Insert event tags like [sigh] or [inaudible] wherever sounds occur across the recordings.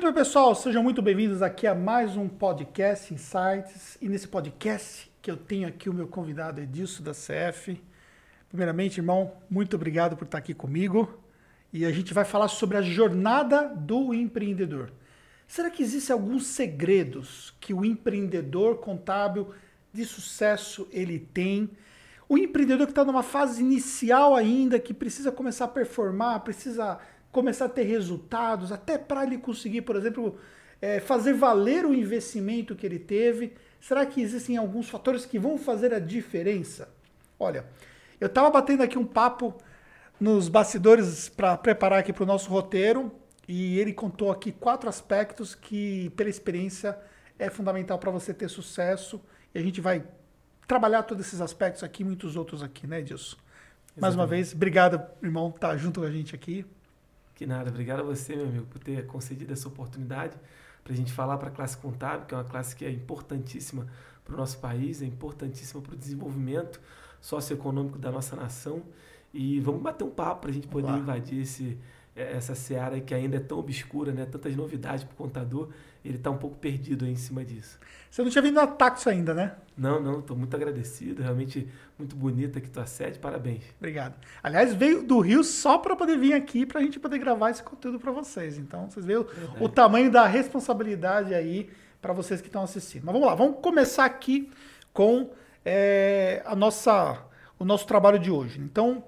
Muito bem, pessoal, sejam muito bem-vindos aqui a mais um podcast Insights. E nesse podcast que eu tenho aqui o meu convidado Edilson da CF. Primeiramente, irmão, muito obrigado por estar aqui comigo. E a gente vai falar sobre a jornada do empreendedor. Será que existem alguns segredos que o empreendedor contábil de sucesso ele tem? O empreendedor que está numa fase inicial ainda, que precisa começar a performar, precisa começar a ter resultados, até para ele conseguir, por exemplo, é, fazer valer o investimento que ele teve? Será que existem alguns fatores que vão fazer a diferença? Olha, eu estava batendo aqui um papo nos bastidores para preparar aqui para o nosso roteiro e ele contou aqui quatro aspectos que, pela experiência, é fundamental para você ter sucesso e a gente vai trabalhar todos esses aspectos aqui e muitos outros aqui, né, Edilson? Mais uma vez, obrigado, irmão, por estar junto com a gente aqui. Que nada, obrigado a você, meu amigo, por ter concedido essa oportunidade para a gente falar para a classe contábil, que é uma classe que é importantíssima para o nosso país, é importantíssima para o desenvolvimento socioeconômico da nossa nação. E vamos bater um papo para a gente poder invadir esse, é, essa seara que ainda é tão obscura, né? tantas novidades para o contador, ele está um pouco perdido aí em cima disso. Você não tinha vindo a Taxo ainda, né? Não, não, estou muito agradecido, realmente muito bonita aqui tua sede, parabéns. Obrigado. Aliás, veio do Rio só para poder vir aqui para a gente poder gravar esse conteúdo para vocês. Então, vocês veem o tamanho da responsabilidade aí para vocês que estão assistindo. Mas vamos lá, vamos começar aqui com é, a nossa, o nosso trabalho de hoje. Então,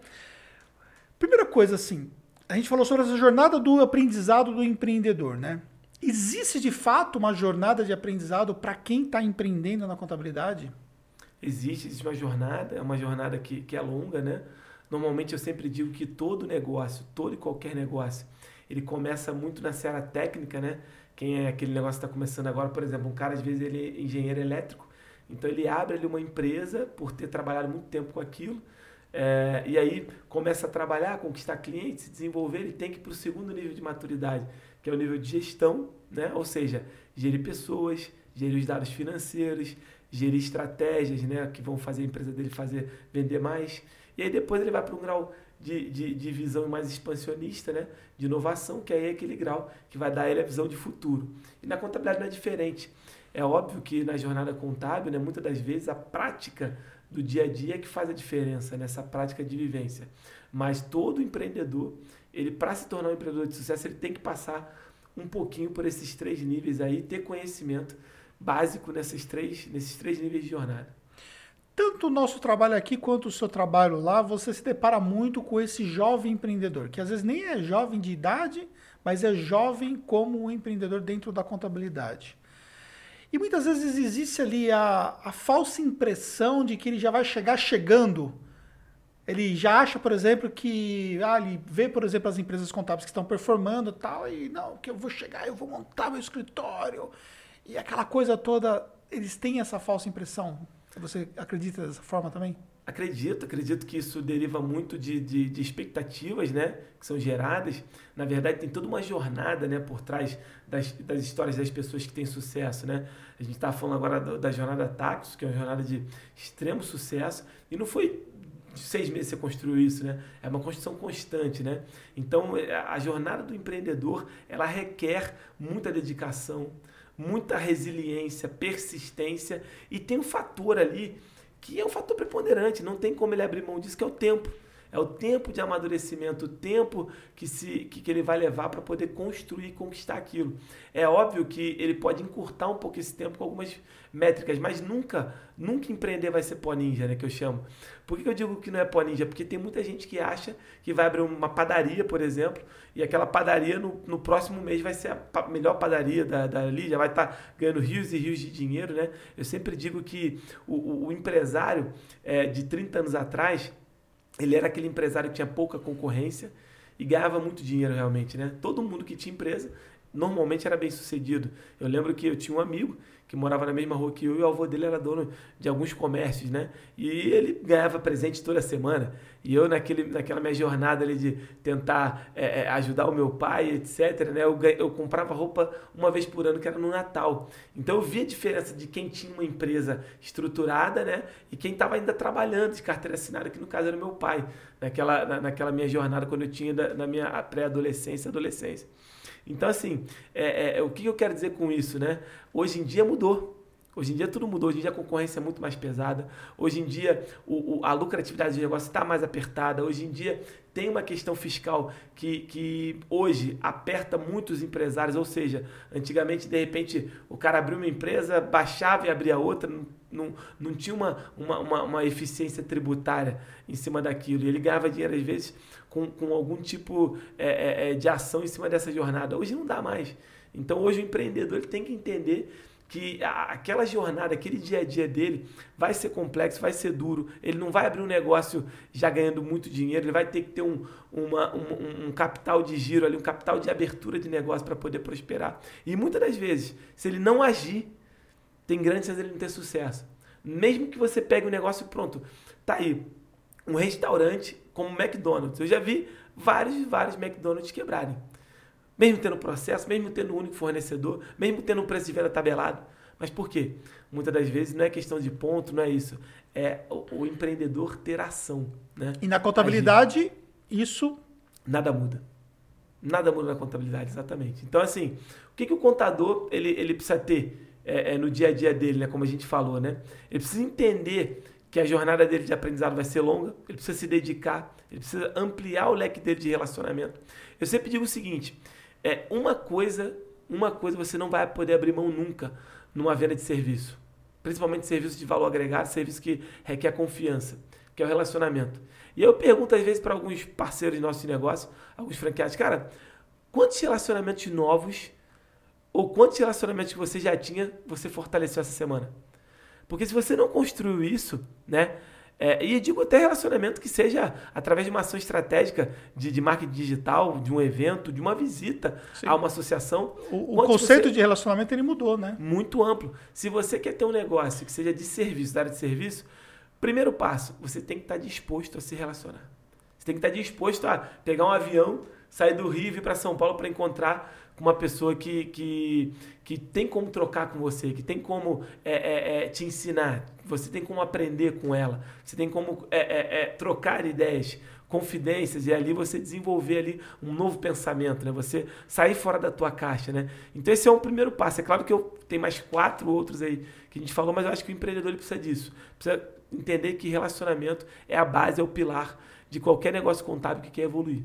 primeira coisa assim, a gente falou sobre essa jornada do aprendizado do empreendedor, né? Existe de fato uma jornada de aprendizado para quem está empreendendo na contabilidade? Existe, existe uma jornada, é uma jornada que, que é longa, né? Normalmente eu sempre digo que todo negócio, todo e qualquer negócio, ele começa muito na seara técnica, né? Quem é aquele negócio que está começando agora, por exemplo, um cara às vezes ele é engenheiro elétrico, então ele abre ali uma empresa por ter trabalhado muito tempo com aquilo, é, e aí começa a trabalhar, conquistar clientes, se desenvolver, ele tem que ir para o segundo nível de maturidade, que é o nível de gestão, né? ou seja, gerir pessoas, gerir os dados financeiros, gerir estratégias né? que vão fazer a empresa dele fazer vender mais. E aí depois ele vai para um grau de, de, de, visão mais expansionista, né? de inovação, que aí é aquele grau que vai dar ele a visão de futuro. E na contabilidade não é diferente. É óbvio que na jornada contábil, né, muitas das vezes, a prática do dia a dia é que faz a diferença nessa prática de vivência. Mas todo empreendedor ele para se tornar um empreendedor de sucesso, ele tem que passar um pouquinho por esses três níveis aí, ter conhecimento básico nesses três, nesses três níveis de jornada. Tanto o nosso trabalho aqui quanto o seu trabalho lá, você se depara muito com esse jovem empreendedor, que às vezes nem é jovem de idade, mas é jovem como um empreendedor dentro da contabilidade. E muitas vezes existe ali a, a falsa impressão de que ele já vai chegar chegando ele já acha, por exemplo, que ah, ele vê, por exemplo, as empresas contábeis que estão performando tal, e não, que eu vou chegar, eu vou montar meu escritório. E aquela coisa toda, eles têm essa falsa impressão. Você acredita dessa forma também? Acredito, acredito que isso deriva muito de, de, de, expectativas né, que são geradas. Na verdade, tem toda uma jornada né, por trás das, das histórias das pessoas que têm sucesso. Né? A gente está falando agora da, da jornada Taxos, que é uma jornada de extremo sucesso, e não foi de seis meses você construiu isso, né? É uma construção constante, né? Então, é, a jornada do empreendedor, ela requer muita dedicação, muita resiliência, persistência e tem um fator ali que é um fator preponderante, não tem como ele abrir mão disso, que é o tempo. É o tempo de amadurecimento, o tempo que, se, que, que ele vai levar para poder construir e conquistar aquilo. É óbvio que ele pode encurtar um pouco esse tempo com algumas métricas, mas nunca, nunca empreender vai ser pó ninja, né, que eu chamo. Por que, eu digo que não é pó ninja? Porque tem muita gente que acha que vai abrir uma padaria, por exemplo, e aquela padaria no, no próximo mês vai ser a melhor padaria da, dali, já vai estar tá ganhando rios e rios de dinheiro, né? Eu sempre digo que o, o, o empresário é, de 30 anos atrás, ele era aquele empresário que tinha pouca concorrência e ganhava muito dinheiro realmente, né? Todo mundo que tinha empresa normalmente era bem sucedido. Eu lembro que eu tinha um amigo que morava na mesma rua que eu e o avô dele era dono de alguns comércios, né? E ele ganhava presente toda semana. E eu, naquele, naquela minha jornada ali de tentar é, é ajudar o meu pai, etc., né? Eu, eu comprava roupa uma vez por ano, que era no Natal. Então eu via a diferença de quem tinha uma empresa estruturada, né? E quem estava ainda trabalhando de carteira assinada, que no caso era meu pai, naquela, na, naquela minha jornada, quando eu tinha da, na minha pré-adolescência e adolescência. Então, assim, é, é, o que eu quero dizer com isso, né? Hoje em dia mudou. Hoje em dia tudo mudou, hoje em dia a concorrência é muito mais pesada, hoje em dia o, o, a lucratividade do negócio está mais apertada, hoje em dia tem uma questão fiscal que, que hoje aperta muitos empresários, ou seja, antigamente de repente o cara abriu uma empresa, baixava e abria outra, não, não, tinha uma, uma, uma, uma eficiência tributária em cima daquilo, e ele ganhava dinheiro às vezes com, com algum tipo é, é, é, de ação em cima dessa jornada, hoje não dá mais. Então hoje o empreendedor ele tem que entender que aquela jornada, aquele dia a dia dele vai ser complexo, vai ser duro. Ele não vai abrir um negócio já ganhando muito dinheiro, ele vai ter que ter um, uma, um, um capital de giro ali, um capital de abertura de negócio para poder prosperar. E muitas das vezes, se ele não agir, tem grande chance de ele não ter sucesso. Mesmo que você pegue o um negócio pronto, tá aí, um restaurante como o McDonald's. Eu já vi vários e vários McDonald's quebrarem mesmo tendo processo, mesmo tendo um único fornecedor, mesmo tendo um preço de venda tabelado. Mas por quê? Muitas das vezes não é questão de ponto, não é isso. É o, o empreendedor ter ação. Né? E na contabilidade, Agir. isso. Nada muda. Nada muda na contabilidade, exatamente. Então, assim, o que, que o contador ele, ele precisa ter é, é, no dia a dia dele, né? como a gente falou? Né? Ele precisa entender que a jornada dele de aprendizado vai ser longa, ele precisa se dedicar, ele precisa ampliar o leque dele de relacionamento. Eu sempre digo o seguinte: é uma coisa, uma coisa você não vai poder abrir mão nunca numa venda de serviço. Principalmente serviço de valor agregado, serviço que requer confiança, que é o relacionamento. E eu pergunto às vezes para alguns parceiros de nosso negócio, alguns franqueados, cara, quantos relacionamentos novos ou quantos relacionamentos que você já tinha, você fortaleceu essa semana? Porque se você não construiu isso, né? É, e digo até relacionamento que seja através de uma ação estratégica de, de marketing digital, de um evento, de uma visita Sim. a uma associação. O, o conceito você... de relacionamento ele mudou, né? Muito amplo. Se você quer ter um negócio que seja de serviço, da área de serviço, primeiro passo, você tem que estar disposto a se relacionar. Você tem que estar disposto a pegar um avião, sair do Rio e vir para São Paulo para encontrar uma pessoa que, que, que tem como trocar com você, que tem como é, é, é, te ensinar, você tem como aprender com ela, você tem como é, é, trocar ideias, confidências e ali você desenvolver ali um novo pensamento, né? Você sair fora da tua caixa, né? Então esse é um primeiro passo. É claro que eu tenho mais quatro outros aí que a gente falou, mas eu acho que o empreendedor precisa disso. Precisa entender que relacionamento é a base, é o pilar de qualquer negócio contábil que quer evoluir.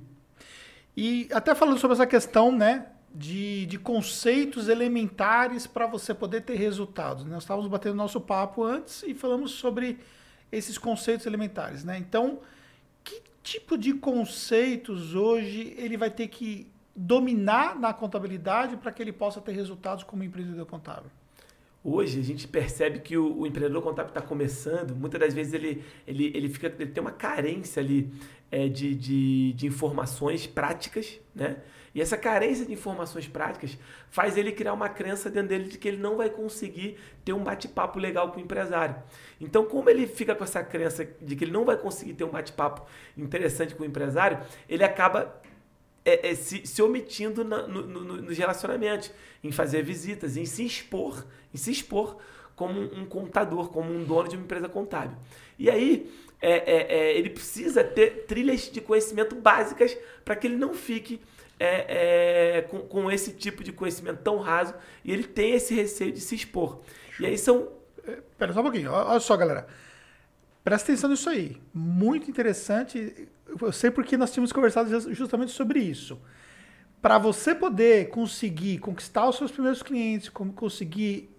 E até falando sobre essa questão, né, de, de conceitos elementares para você poder ter resultados. Nós estávamos batendo nosso papo antes e falamos sobre esses conceitos elementares. Né? Então, que tipo de conceitos hoje ele vai ter que dominar na contabilidade para que ele possa ter resultados como empreendedor contábil? Hoje a gente percebe que o, o empreendedor contábil está começando, muitas das vezes ele, ele, ele, fica, ele tem uma carência ali é, de, de, de informações práticas, né? E essa carência de informações práticas faz ele criar uma crença dentro dele de que ele não vai conseguir ter um bate-papo legal com o empresário. Então, como ele fica com essa crença de que ele não vai conseguir ter um bate-papo interessante com o empresário, ele acaba é, é, se, se, omitindo na, no, no, nos relacionamentos, em fazer visitas, em se expor, em se expor como um contador, como um dono de uma empresa contábil. E aí, é, é, é ele precisa ter trilhas de conhecimento básicas para que ele não fique é, é, com, com, esse tipo de conhecimento tão raso e ele tem esse receio de se expor. E aí são. É, pera só um pouquinho, olha só, galera. Presta atenção nisso aí. Muito interessante. Eu sei porque nós tínhamos conversado justamente sobre isso. Para você poder conseguir conquistar os seus primeiros clientes, conseguir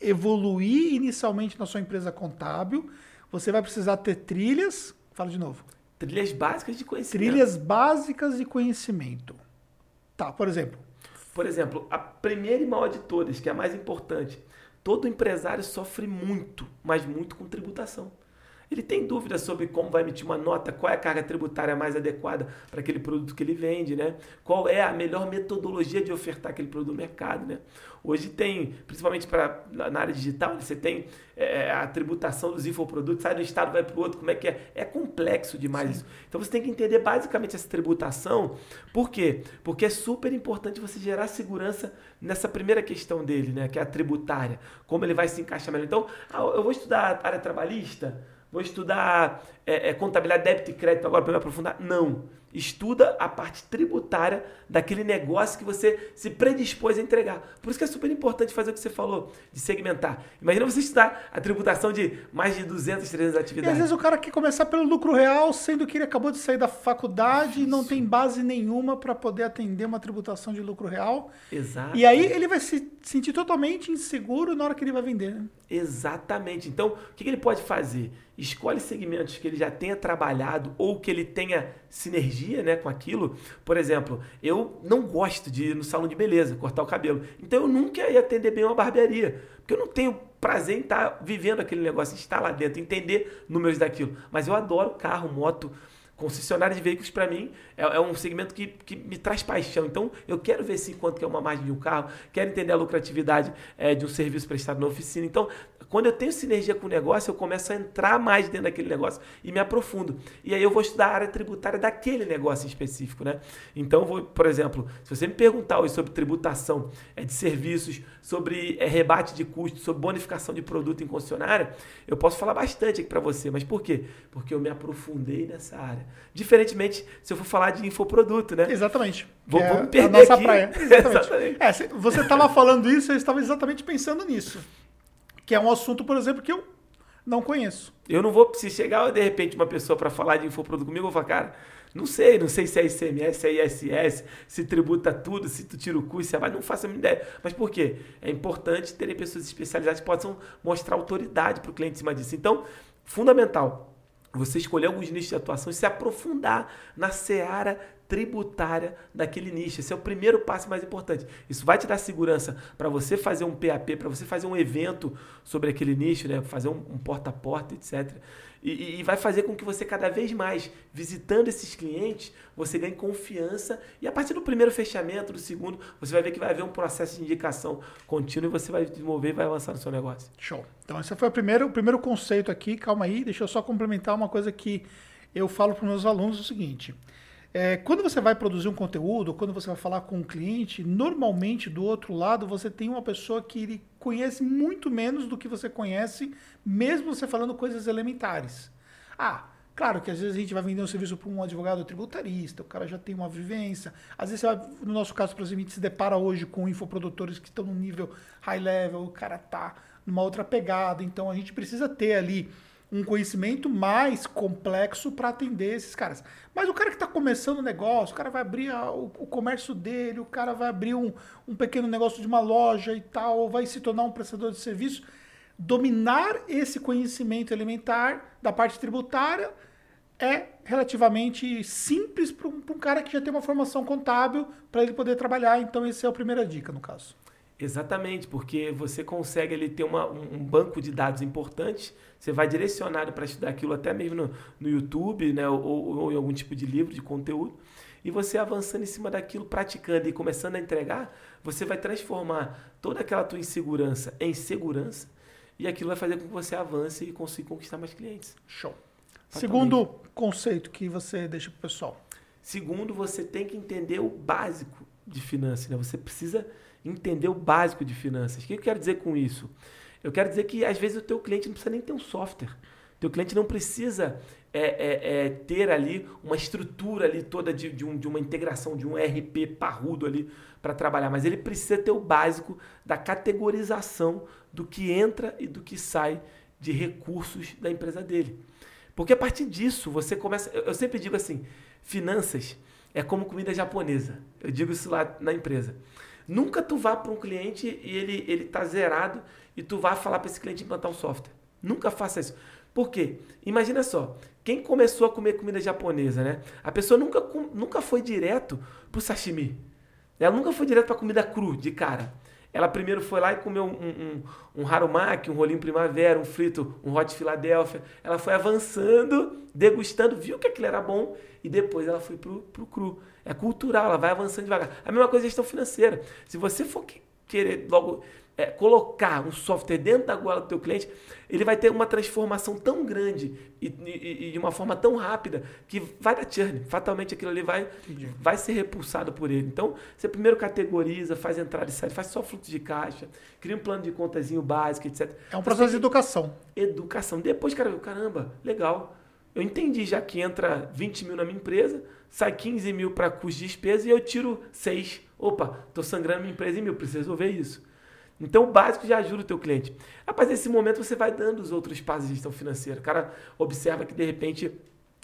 evoluir inicialmente na sua empresa contábil, você vai precisar ter trilhas. Fala de novo. Trilhas básicas de conhecimento. Trilhas básicas de conhecimento. Tá, por exemplo. Por exemplo, a primeira e maior de todas, que é a mais importante. Todo empresário sofre muito, mas muito com tributação. Ele tem dúvidas sobre como vai emitir uma nota, qual é a carga tributária mais adequada para aquele produto que ele vende, né? Qual é a melhor metodologia de ofertar aquele produto no mercado, né? Hoje tem, principalmente pra, na área digital, você tem é, a tributação dos infoprodutos, sai do estado, vai para o outro, como é que é? É complexo demais Sim. isso. Então você tem que entender basicamente essa tributação. Por quê? Porque é super importante você gerar segurança nessa primeira questão dele, né? Que é a tributária. Como ele vai se encaixar melhor. Então, ah, eu vou estudar a área trabalhista, vou estudar é, é, contabilidade, débito e crédito agora para me aprofundar. Não. Estuda a parte tributária daquele negócio que você se predispôs a entregar. Por isso que é super importante fazer o que você falou, de segmentar. Imagina você estudar a tributação de mais de 200, 300 atividades. E às vezes o cara quer começar pelo lucro real, sendo que ele acabou de sair da faculdade e não tem base nenhuma para poder atender uma tributação de lucro real. Exato. E aí ele vai se sentir totalmente inseguro na hora que ele vai vender. Né? Exatamente. Então, o que ele pode fazer? Escolhe segmentos que ele já tenha trabalhado ou que ele tenha sinergia né, com aquilo. Por exemplo, eu não gosto de ir no salão de beleza, cortar o cabelo. Então, eu nunca ia atender bem uma barbearia. Porque eu não tenho prazer em estar vivendo aquele negócio, estar lá dentro, entender números daquilo. Mas eu adoro carro, moto. Concessionária de veículos, para mim, é, é, um segmento que, que me traz paixão. Então, eu quero ver sim quanto que é uma margem de um carro, quero entender a lucratividade é, de um serviço prestado na oficina. Então, quando eu tenho sinergia com o negócio, eu começo a entrar mais dentro daquele negócio e me aprofundo. E aí eu vou estudar a área tributária daquele negócio em específico, né? Então, vou, por exemplo, se você me perguntar hoje sobre tributação é, de serviços, sobre é, rebate de custos, sobre bonificação de produto em concessionária, eu posso falar bastante aqui para você. Mas por quê? Porque eu me aprofundei nessa área. Diferentemente se eu for falar de infoproduto, né? Exatamente. Vou, é vou me perder a nossa aqui. praia. [laughs] Exatamente. exatamente. É, você estava falando isso, eu estava exatamente pensando nisso. Que é um assunto, por exemplo, que eu não conheço. Eu não vou, se chegar de repente uma pessoa para falar de infoproduto comigo, eu vou falar, cara, não sei, não sei se é ICMS, se é ISS, se tributa tudo, se tu tira o custo, se é, mas não faço a minha ideia. Mas por quê? É importante terem pessoas especializadas que possam mostrar autoridade para o cliente em cima disso. Então, fundamental, você escolher alguns nichos de atuação e se aprofundar na seara tributária daquele nicho. Esse é o primeiro passo mais importante. Isso vai te dar segurança para você fazer um PAP, para você fazer um evento sobre aquele nicho, né? fazer um, um porta a porta, etc. E, e, vai fazer com que você cada vez mais, visitando esses clientes, você ganhe confiança. E a partir do primeiro fechamento, do segundo, você vai ver que vai haver um processo de indicação contínuo e você vai desenvolver vai avançar no seu negócio. Show. Então, esse foi o primeiro, o primeiro conceito aqui. Calma aí, deixa eu só complementar uma coisa que eu falo para os meus alunos: o seguinte. É, quando você vai produzir um conteúdo, quando você vai falar com um cliente, normalmente do outro lado você tem uma pessoa que ele conhece muito menos do que você conhece, mesmo você falando coisas elementares. Ah, claro que às vezes a gente vai vender um serviço para um advogado tributarista, o cara já tem uma vivência. Às vezes, vai, no nosso caso, por exemplo, a gente se depara hoje com infoprodutores que estão no nível high level, o cara tá numa outra pegada, então a gente precisa ter ali um conhecimento mais complexo para atender esses caras. Mas o cara que está começando o negócio, o cara vai abrir a, o, o, comércio dele, o cara vai abrir um, um pequeno negócio de uma loja e tal, ou vai se tornar um prestador de serviço. Dominar esse conhecimento elementar da parte tributária é relativamente simples para um, um, cara que já tem uma formação contábil para ele poder trabalhar. Então, essa é a primeira dica, no caso. Exatamente, porque você consegue ali ter uma, um banco de dados importante, você vai direcionado para estudar aquilo até mesmo no, no YouTube, né, ou, ou, em algum tipo de livro, de conteúdo, e você avançando em cima daquilo, praticando e começando a entregar, você vai transformar toda aquela tua insegurança em segurança, e aquilo vai fazer com que você avance e consiga conquistar mais clientes. Show. Segundo conceito que você deixa para o pessoal. Segundo, você tem que entender o básico de finanças, né? Você precisa entender o básico de finanças. O que eu quero dizer com isso? Eu quero dizer que às vezes o teu cliente não precisa nem ter um software. O teu cliente não precisa é, é, é, ter ali uma estrutura ali toda de, de, um, de uma integração, de um RP parrudo ali para trabalhar, mas ele precisa ter o básico da categorização do que entra e do que sai de recursos da empresa dele. Porque a partir disso você começa. Eu sempre digo assim: finanças é como comida japonesa. Eu digo isso lá na empresa. Nunca tu vá para um cliente e ele ele tá zerado e tu vá falar para esse cliente implantar um software. Nunca faça isso. Por quê? Imagina só, quem começou a comer comida japonesa, né? A pessoa nunca, nunca foi direto pro sashimi. Ela nunca foi direto para comida cru, de cara. Ela primeiro foi lá e comeu um, um, um harumaki, um rolinho primavera, um frito, um hot Philadelphia. Ela foi avançando, degustando, viu que aquilo era bom e depois ela foi pro, pro cru. É cultural, ela vai avançando devagar. A mesma coisa é gestão financeira. Se você for querer logo é, colocar um software dentro da goela do teu cliente, ele vai ter uma transformação tão grande e, e, e, de uma forma tão rápida que vai dar churn. Fatalmente aquilo ali vai, vai ser repulsado por ele. Então, você primeiro categoriza, faz entrada e saída, faz só fluxo de caixa, cria um plano de contazinho básico, etc. É um processo de educação. Educação. Depois, cara, caramba, legal eu entendi já que entra 20 mil na minha empresa, sai 15 mil para custo de despesa e eu tiro 6. Opa, estou sangrando minha empresa em mil, preciso resolver isso. Então o básico já ajuda o teu cliente. Rapaz, nesse momento você vai dando os outros passos de gestão financeira. O cara observa que de repente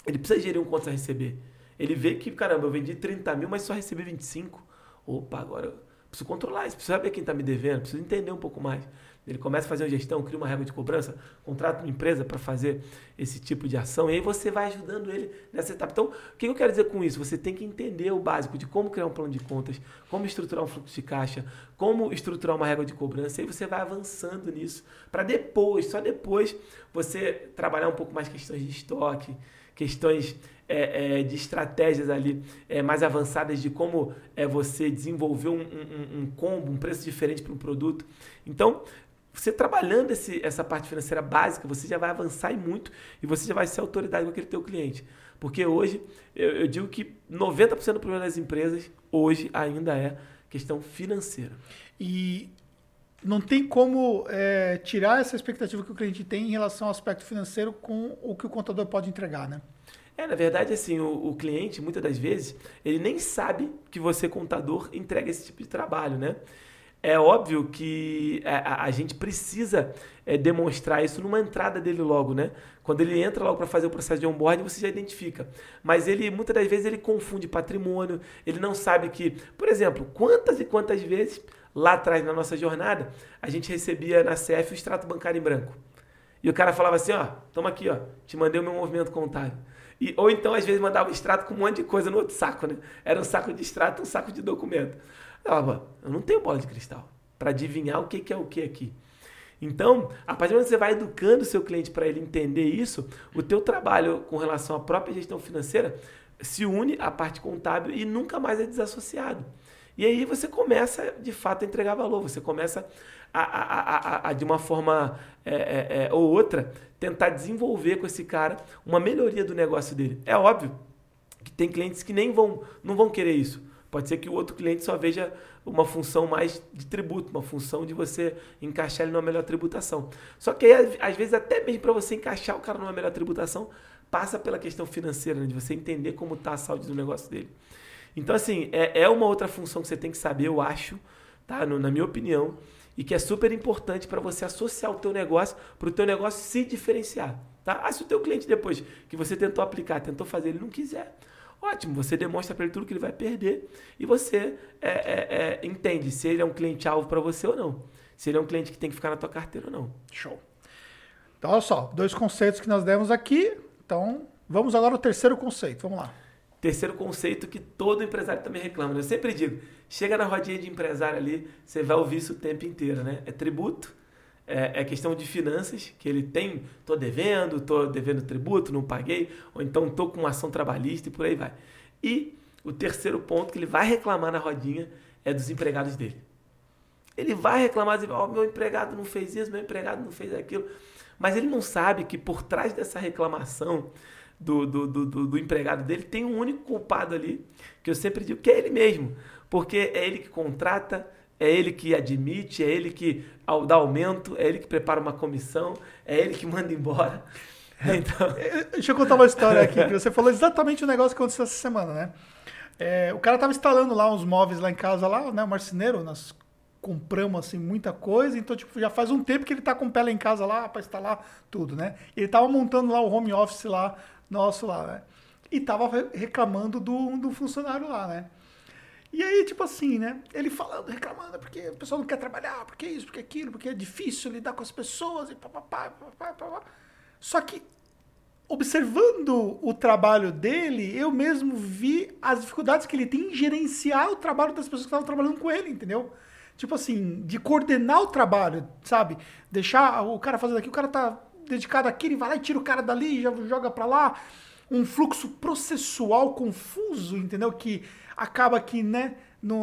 ele precisa gerir um contas a receber. Ele vê que, caramba, eu vendi 30 mil, mas só recebi 25. Opa, agora preciso controlar isso, preciso saber quem está me devendo, preciso entender um pouco mais. Ele começa a fazer uma gestão, cria uma regra de cobrança, contrata uma empresa para fazer esse tipo de ação, e aí você vai ajudando ele nessa etapa. Então, o que eu quero dizer com isso? Você tem que entender o básico de como criar um plano de contas, como estruturar um fluxo de caixa, como estruturar uma regra de cobrança, e aí você vai avançando nisso, para depois, só depois, você trabalhar um pouco mais questões de estoque, questões é, é, de estratégias ali é, mais avançadas de como é você desenvolver um, um, um combo, um preço diferente para um produto. Então, você trabalhando esse, essa parte financeira básica, você já vai avançar e muito e você já vai ser autoridade com aquele teu cliente. Porque hoje, eu, eu digo que 90% do problema das empresas hoje ainda é questão financeira. E não tem como é, tirar essa expectativa que o cliente tem em relação ao aspecto financeiro com o que o contador pode entregar, né? É, na verdade, assim, o, o cliente, muitas das vezes, ele nem sabe que você, contador, entrega esse tipo de trabalho, né? é óbvio que a, a gente precisa é, demonstrar isso numa entrada dele logo, né? Quando ele entra logo para fazer o processo de onboarding, você já identifica. Mas ele, muitas das vezes, ele confunde patrimônio, ele não sabe que, por exemplo, quantas e quantas vezes lá atrás na nossa jornada, a gente recebia na CF o extrato bancário em branco. E o cara falava assim, ó, toma aqui, ó, te mandei o meu movimento contábil. E, ou então, às vezes, mandava extrato com um monte de coisa no outro saco, né? Era um saco de extrato um saco de documento. Ela eu não tenho bola de cristal para adivinhar o que, que é o que aqui. Então, a partir do momento que você vai educando o seu cliente para ele entender isso, o teu trabalho com relação à própria gestão financeira se une à parte contábil e nunca mais é desassociado. E aí você começa, de fato, a entregar valor. Você começa a, a, a, a de uma forma é, é, é, ou outra, tentar desenvolver com esse cara uma melhoria do negócio dele. É óbvio que tem clientes que nem vão, não vão querer isso. Pode ser que o outro cliente só veja uma função mais de tributo, uma função de você encaixar ele numa melhor tributação. Só que aí, às vezes, até mesmo para você encaixar o cara numa melhor tributação, passa pela questão financeira, né? de você entender como está a saúde do negócio dele. Então, assim, é, é uma outra função que você tem que saber, eu acho, tá? No, na minha opinião, e que é super importante para você associar o teu negócio, para o teu negócio se diferenciar. Tá? Ah, se o teu cliente depois que você tentou aplicar, tentou fazer, ele não quiser, Ótimo, você demonstra para ele tudo que ele vai perder e você é, é, é, entende se ele é um cliente-alvo para você ou não. Se ele é um cliente que tem que ficar na tua carteira ou não. Show. Então, olha só, dois conceitos que nós demos aqui. Então, vamos agora ao terceiro conceito. Vamos lá. Terceiro conceito que todo empresário também reclama. Né? Eu sempre digo, chega na rodinha de empresário ali, você vai ouvir isso o tempo inteiro, né? É tributo, é, é, questão de finanças, que ele tem, estou devendo, estou devendo tributo, não paguei, ou então estou com uma ação trabalhista e por aí vai. E o terceiro ponto que ele vai reclamar na rodinha é dos empregados dele. Ele vai reclamar, dizer, oh, meu empregado não fez isso, meu empregado não fez aquilo. Mas ele não sabe que por trás dessa reclamação do, do, do, do, empregado dele tem um único culpado ali, que eu sempre digo que é ele mesmo. Porque é ele que contrata, é ele que admite, é ele que dá aumento, é ele que prepara uma comissão, é ele que [laughs] manda embora. Então... É, deixa eu contar uma história aqui, [laughs] que você falou exatamente o negócio que aconteceu essa semana, né? É, o cara tava instalando lá uns móveis lá em casa, lá, né? O marceneiro, nós compramos assim muita coisa, então tipo, já faz um tempo que ele tá com pé lá em casa lá para instalar tudo, né? Ele tava montando lá o home office lá, nosso lá, né? E tava reclamando do, do funcionário lá, né? E aí, tipo assim, né? Ele falando, reclamando, porque o pessoal não quer trabalhar, porque isso, porque aquilo, porque é difícil lidar com as pessoas e papapá, papapá, papapá. Só que, observando o trabalho dele, eu mesmo vi as dificuldades que ele tem em gerenciar o trabalho das pessoas que estavam trabalhando com ele, entendeu? Tipo assim, de coordenar o trabalho, sabe? Deixar o cara fazendo aqui, o cara tá dedicado aqui, ele vai lá e tira o cara dali, já joga pra lá. Um fluxo processual confuso, entendeu? Que acaba que, né,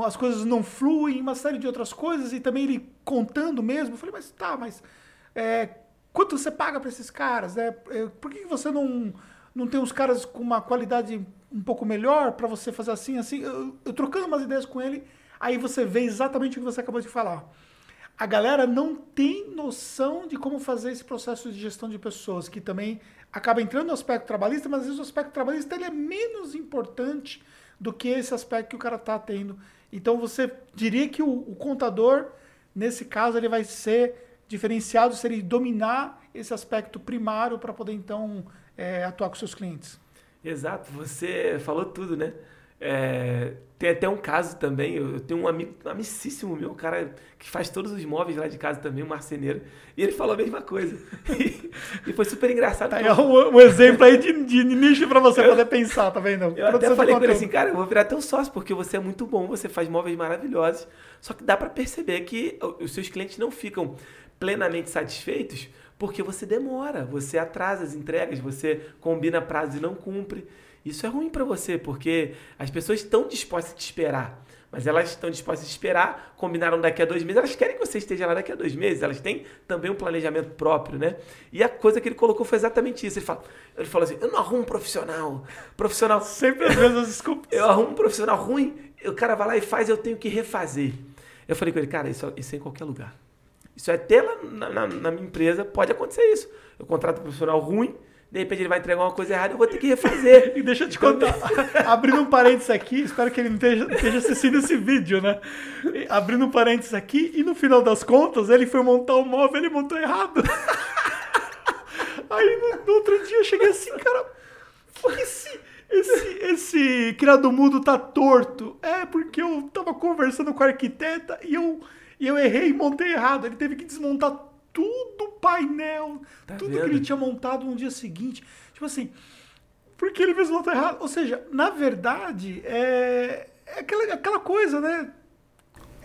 as coisas não fluem, uma série de outras coisas, e também ele contando mesmo. Eu falei, mas tá, mas é, quanto você paga para esses caras? É, é, por que você não, não tem uns caras com uma qualidade um pouco melhor para você fazer assim, assim? Eu, eu, trocando umas ideias com ele, aí você vê exatamente o que você acabou de falar. A galera não tem noção de como fazer esse processo de gestão de pessoas, que também acaba entrando no aspecto trabalhista, mas às vezes o aspecto trabalhista ele é menos importante do que esse aspecto que o cara está tendo. Então você diria que o, o, contador, nesse caso, ele vai ser diferenciado se ele dominar esse aspecto primário para poder então é, atuar com seus clientes. Exato, você falou tudo, né? É, tem até um caso também, eu tenho um amigo amicíssimo meu, um cara que faz todos os móveis lá de casa também, um marceneiro, e ele falou a mesma coisa. [laughs] E, foi super engraçado. Tá, é um, um, exemplo aí de, de nicho para você eu, poder pensar, tá vendo? Eu até falei com ele assim, cara, eu vou virar teu sócio, porque você é muito bom, você faz móveis maravilhosos, só que dá para perceber que os seus clientes não ficam plenamente satisfeitos porque você demora, você atrasa as entregas, você combina prazos e não cumpre. Isso é ruim para você, porque as pessoas estão dispostas a te esperar. Mas elas estão dispostas a esperar, combinaram daqui a dois meses, elas querem que você esteja lá daqui a dois meses, elas têm também um planejamento próprio, né? E a coisa que ele colocou foi exatamente isso. Ele, fala, ele falou assim: eu não arrumo um profissional. Profissional. [laughs] Sempre as mesmas desculpas. Eu arrumo um profissional ruim, o cara vai lá e faz, eu tenho que refazer. Eu falei com ele, cara, isso, isso é em qualquer lugar. Isso é até lá na, na, na minha empresa, pode acontecer isso. Eu contrato um profissional ruim, de repente ele vai entregar uma coisa errada, eu vou ter que refazer. [laughs] e deixa eu te contar, abrindo um parênteses aqui, espero que ele não esteja, esteja assistindo esse vídeo, né? Abrindo um parênteses aqui, e no final das contas, ele foi montar o móvel, ele montou errado. Aí no, no outro dia eu cheguei assim, cara, esse, esse, esse criado mudo tá torto. É porque eu tava conversando com a arquiteta e eu, e eu errei e montei errado. Ele teve que desmontar tudo o painel, tá tudo vendo? que ele tinha montado no dia seguinte. Tipo assim, porque ele fez nota errada. Ou seja, na verdade, é, é aquela, aquela coisa, né?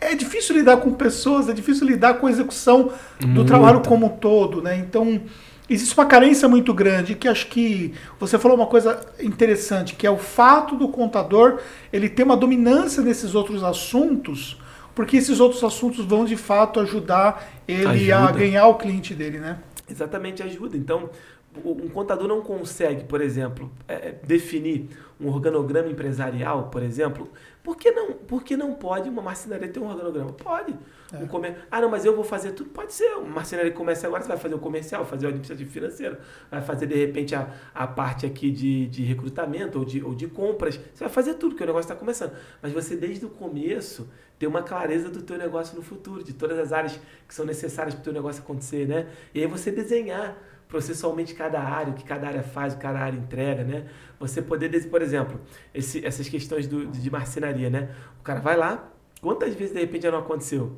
É difícil lidar com pessoas, é difícil lidar com a execução do Muita. trabalho como um todo, né? Então, existe uma carência muito grande que acho que você falou uma coisa interessante, que é o fato do contador ele ter uma dominância nesses outros assuntos porque esses outros assuntos vão de fato ajudar ele ajuda. a ganhar o cliente dele, né? Exatamente, ajuda. Então, um contador não consegue, por exemplo, é, definir um organograma empresarial, por exemplo, por que não, por que não pode uma marcenaria ter um organograma? Pode. É. Um comer... Ah, não, mas eu vou fazer tudo. Pode ser. Uma marcenaria que começa agora, você vai fazer o comercial, fazer o administrativo financeiro, vai fazer, de repente, a, a parte aqui de, de recrutamento ou de, ou de compras. Você vai fazer tudo, porque o negócio está começando. Mas você, desde o começo, ter uma clareza do teu negócio no futuro, de todas as áreas que são necessárias para o teu negócio acontecer, né? E aí você desenhar processualmente cada área, o que cada área faz, o que cada área entrega, né? Você poder, por exemplo, esse, essas questões do, de marcenaria, né? O cara vai lá, quantas vezes de repente já não aconteceu?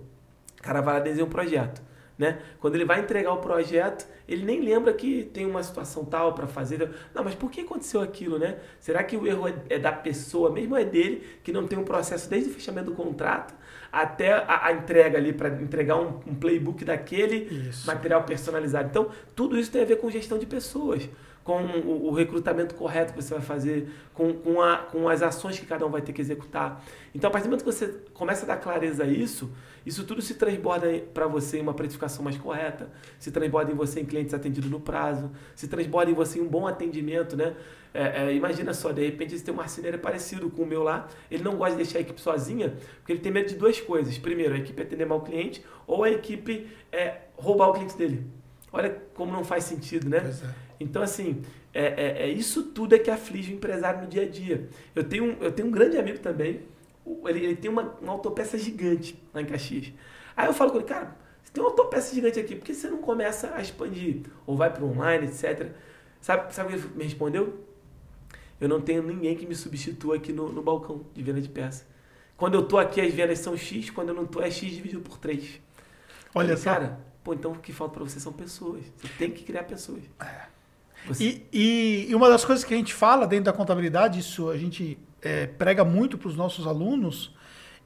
O cara vai lá desenhar um projeto. Né? Quando ele vai entregar o projeto, ele nem lembra que tem uma situação tal para fazer. Não, mas por que aconteceu aquilo, né? Será que o erro é, é da pessoa, mesmo é dele, que não tem um processo desde o fechamento do contrato até a, a entrega ali, para entregar um, um, playbook daquele isso. material personalizado. Então, tudo isso tem a ver com gestão de pessoas com o, recrutamento correto que você vai fazer, com, com, a, com as ações que cada um vai ter que executar. Então, a partir do momento que você começa a dar clareza a isso, isso tudo se transborda para você em uma precificação mais correta, se transborda em você em clientes atendidos no prazo, se transborda em você em um bom atendimento, né? É, é, imagina só, de repente você tem um marceneiro parecido com o meu lá, ele não gosta de deixar a equipe sozinha, porque ele tem medo de duas coisas. Primeiro, a equipe atender mal o cliente, ou a equipe é, roubar o cliente dele. Olha como não faz sentido, né? É. Então, assim, é, é, é, isso tudo é que aflige o empresário no dia a dia. Eu tenho, eu tenho um grande amigo também, ele, ele tem uma, uma autopeça gigante lá em Caxias. Aí eu falo com ele, cara, você tem uma autopeça gigante aqui, por que você não começa a expandir? Ou vai para online, etc. Sabe, sabe o que ele me respondeu? Eu não tenho ninguém que me substitua aqui no, no balcão de venda de peça. Quando eu tô aqui, as vendas são X, quando eu não tô, é X dividido por 3. Olha só. Cara, pô, então o que falta para você são pessoas. Você tem que criar pessoas. É. E, e, e, uma das coisas que a gente fala dentro da contabilidade, isso a gente é, prega muito para os nossos alunos,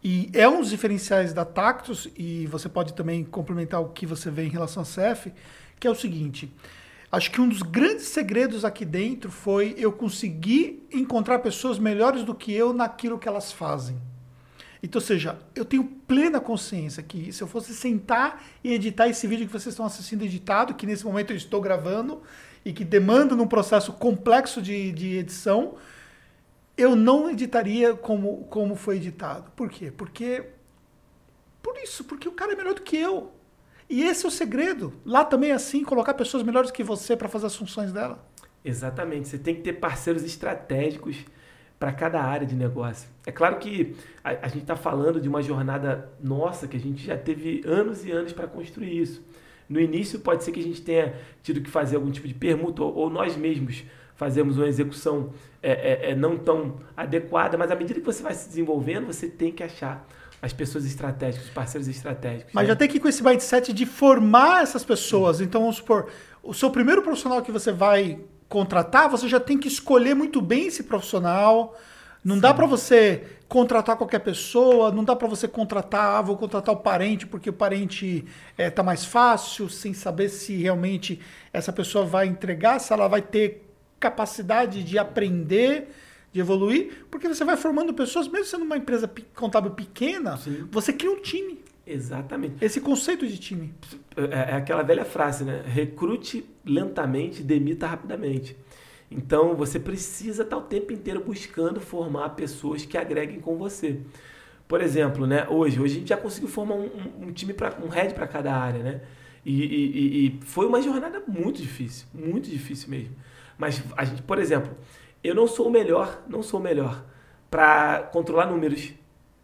e é um dos diferenciais da Tactus, e você pode também complementar o que você vê em relação à CF, que é o seguinte. Acho que um dos grandes segredos aqui dentro foi eu conseguir encontrar pessoas melhores do que eu naquilo que elas fazem. Então, ou seja, eu tenho plena consciência que se eu fosse sentar e editar esse vídeo que vocês estão assistindo editado, que nesse momento eu estou gravando, e que demanda num processo complexo de, de edição, eu não editaria como, como foi editado. Por quê? Porque. Por isso, porque o cara é melhor do que eu. E esse é o segredo. Lá também é assim, colocar pessoas melhores que você para fazer as funções dela. Exatamente. Você tem que ter parceiros estratégicos para cada área de negócio. É claro que a, a gente está falando de uma jornada nossa que a gente já teve anos e anos para construir isso. No início pode ser que a gente tenha tido que fazer algum tipo de permuta ou, ou nós mesmos fazemos uma execução é, é, é, não tão adequada, mas à medida que você vai se desenvolvendo, você tem que achar as pessoas estratégicas, os parceiros estratégicos. Mas né? já tem que ir com esse mindset de formar essas pessoas. Sim. Então, vamos supor, o seu primeiro profissional que você vai contratar, você já tem que escolher muito bem esse profissional. Não Sim. dá para você contratar qualquer pessoa, não dá para você contratar, ah, vou contratar o parente porque o parente é, tá mais fácil, sem saber se realmente essa pessoa vai entregar, se ela vai ter capacidade de aprender, de evoluir, porque você vai formando pessoas, mesmo sendo uma empresa contábil pequena, Sim. você cria um time. Exatamente. Esse conceito de time. É, é aquela velha frase, né? Recrute lentamente, demita rapidamente. Então você precisa estar o tempo inteiro buscando formar pessoas que agreguem com você. Por exemplo, né, hoje, hoje a gente já conseguiu formar um, um, time para um head para cada área, né? E, e, e, foi uma jornada muito difícil, muito difícil mesmo. Mas a gente, por exemplo, eu não sou o melhor, não sou o melhor para controlar números.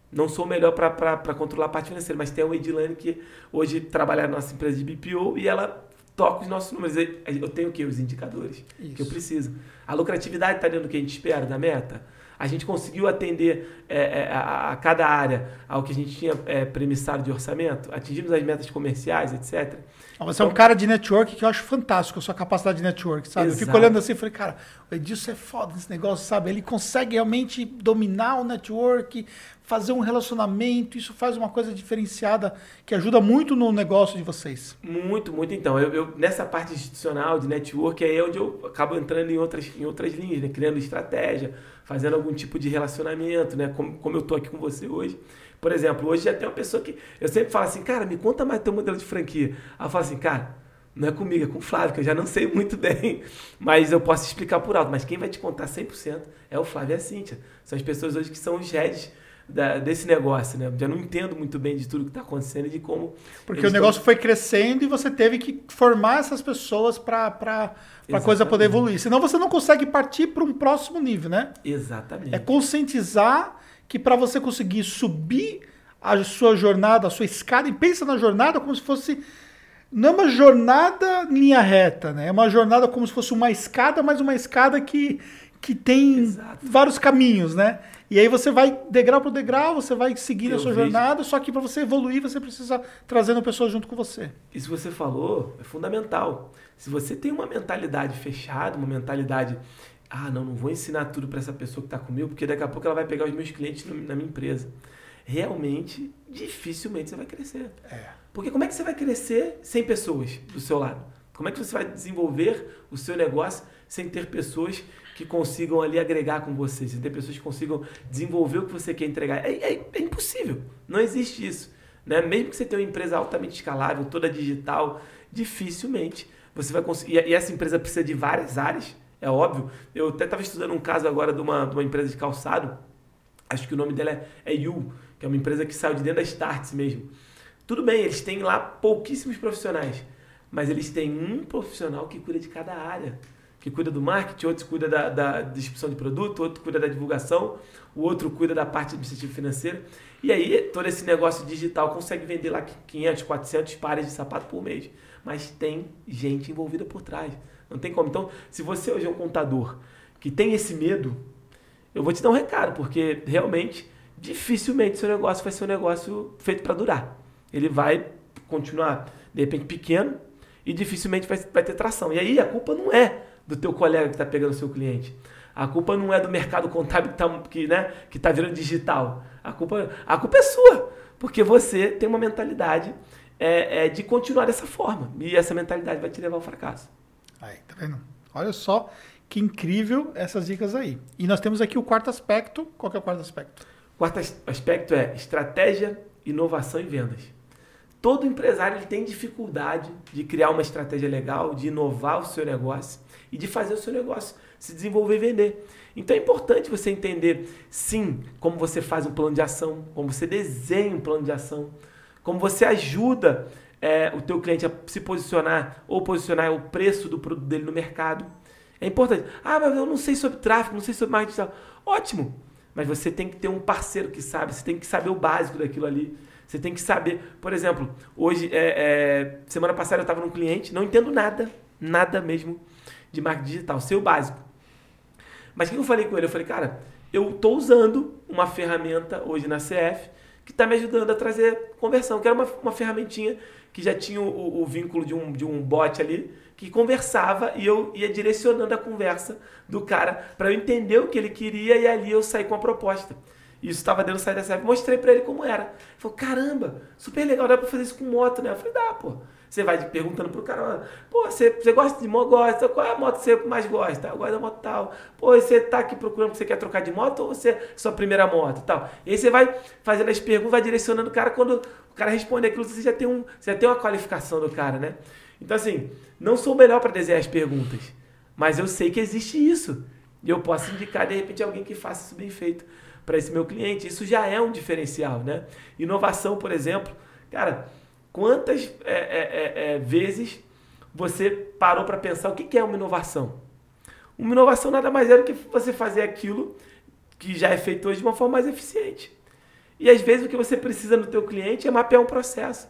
Não sou o melhor para controlar a parte financeira, mas tem a Edilane que hoje trabalha na nossa empresa de BPO e ela toca os nossos números. Eu tenho o que? Os indicadores Isso. que eu preciso. A lucratividade está dentro do que a gente espera, da meta. A gente conseguiu atender é, é, a, a, cada área ao que a gente tinha é, premissado de orçamento, atingimos as metas comerciais, etc. Você então, é um cara de network que eu acho fantástico, a sua capacidade de network, sabe? Exato. Eu fico olhando assim e falei, cara, o Edilson é foda nesse negócio, sabe? Ele consegue realmente dominar o network, fazer um relacionamento, isso faz uma coisa diferenciada que ajuda muito no negócio de vocês. Muito, muito. Então, eu, eu nessa parte institucional de network é onde eu acabo entrando em outras, em outras linhas, né? criando estratégia, fazendo algum tipo de relacionamento, né? Como, como eu estou aqui com você hoje. Por exemplo, hoje já tem uma pessoa que. Eu sempre falo assim, cara, me conta mais teu modelo de franquia. Eu falo assim, cara, não é comigo, é com o Flávio, que eu já não sei muito [laughs] bem, mas eu posso explicar por alto. Mas quem vai te contar 100% é o Flávio e a Cíntia. São as pessoas hoje que são os heads da, desse negócio, né? Já não entendo muito bem de tudo que está acontecendo e de como. Porque o negócio foi crescendo e você teve que formar essas pessoas para a coisa poder evoluir. Senão você não consegue partir para um próximo nível, né? Exatamente. É conscientizar que para você conseguir subir a sua jornada, a sua escada, e pensa na jornada como se fosse. Não é uma jornada linha reta, né? É uma jornada como se fosse uma escada, mas uma escada que, que tem Exato. vários caminhos, né? E aí você vai degrau por degrau, você vai seguindo Eu a sua vejo. jornada, só que para você evoluir, você precisa trazendo pessoas junto com você. Isso que você falou é fundamental. Se você tem uma mentalidade fechada, uma mentalidade ah, não, não vou ensinar tudo para essa pessoa que está comigo, porque daqui a pouco ela vai pegar os meus clientes na minha empresa. Realmente, dificilmente você vai crescer. É. Porque como é que você vai crescer sem pessoas do seu lado? Como é que você vai desenvolver o seu negócio sem ter pessoas que consigam ali agregar com você, ter pessoas que consigam desenvolver o que você quer entregar? É, é, é impossível. Não existe isso. Né? Mesmo que você tenha uma empresa altamente escalável, toda digital, dificilmente você vai conseguir. E essa empresa precisa de várias áreas é óbvio. Eu até estava estudando um caso agora de uma, de uma empresa de calçado, acho que o nome dela é, é Yu, que é uma empresa que saiu de dentro da Starts mesmo. Tudo bem, eles têm lá pouquíssimos profissionais, mas eles têm um profissional que cuida de cada área. Que cuida do marketing, outro cuida da, da distribuição de produto, outro cuida da divulgação, o outro cuida da parte administrativa financeira. E aí, todo esse negócio digital consegue vender lá 500, 400 pares de sapato por mês. Mas tem gente envolvida por trás. Não tem como. Então, se você hoje é um contador que tem esse medo, eu vou te dar um recado, porque realmente, dificilmente seu negócio vai ser um negócio feito para durar. Ele vai continuar, de repente, pequeno e dificilmente vai, vai ter tração. E aí a culpa não é do teu colega que está pegando o seu cliente. A culpa não é do mercado contábil que está que, né, que tá virando digital. A culpa, a culpa é sua, porque você tem uma mentalidade é, é, de continuar dessa forma. E essa mentalidade vai te levar ao fracasso. Aí, tá vendo? Olha só que incrível essas dicas aí. E nós temos aqui o quarto aspecto. Qual é o quarto aspecto? O quarto aspecto é estratégia, inovação e vendas. Todo empresário ele tem dificuldade de criar uma estratégia legal, de inovar o seu negócio e de fazer o seu negócio se desenvolver e vender. Então é importante você entender, sim, como você faz um plano de ação, como você desenha um plano de ação, como você ajuda é, o teu cliente a se posicionar ou posicionar o preço do produto dele no mercado. É importante. Ah, mas eu não sei sobre tráfego, não sei sobre marketing digital. Ótimo! Mas você tem que ter um parceiro que sabe, você tem que saber o básico daquilo ali. Você tem que saber, por exemplo, hoje, é, é, semana passada eu estava num cliente, não entendo nada, nada mesmo de marketing digital, sei o básico. Mas o que eu falei com ele? Eu falei, cara, eu estou usando uma ferramenta hoje na CF que está me ajudando a trazer conversão, que era uma, uma ferramentinha que já tinha o, o, vínculo de um, de um bot ali, que conversava e eu ia direcionando a conversa do cara para eu entender o que ele queria e ali eu saí com a proposta. Isso estava dentro do site da CF. Mostrei para ele como era. Ele falou, caramba, super legal, dá para fazer isso com moto, né? Eu falei, dá, pô. Você vai perguntando pro cara, pô, você, você gosta de moto? Gosta. Qual é a moto que você mais gosta? Eu gosto da moto tal. Pô, você tá aqui procurando que você quer trocar de moto ou você é sua primeira moto tal? E aí você vai fazendo as perguntas, vai direcionando o cara. Quando o cara responde aquilo, você já tem, um, você já tem uma qualificação do cara, né? Então, assim, não sou o melhor para desenhar as perguntas, mas eu sei que existe isso. E eu posso indicar, de repente, alguém que faça isso bem feito para esse meu cliente. Isso já é um diferencial, né? Inovação, por exemplo, cara Quantas é, é, é, é, vezes você parou para pensar o que é uma inovação? Uma inovação nada mais é do que você fazer aquilo que já é feito hoje de uma forma mais eficiente. E às vezes o que você precisa no teu cliente é mapear um processo.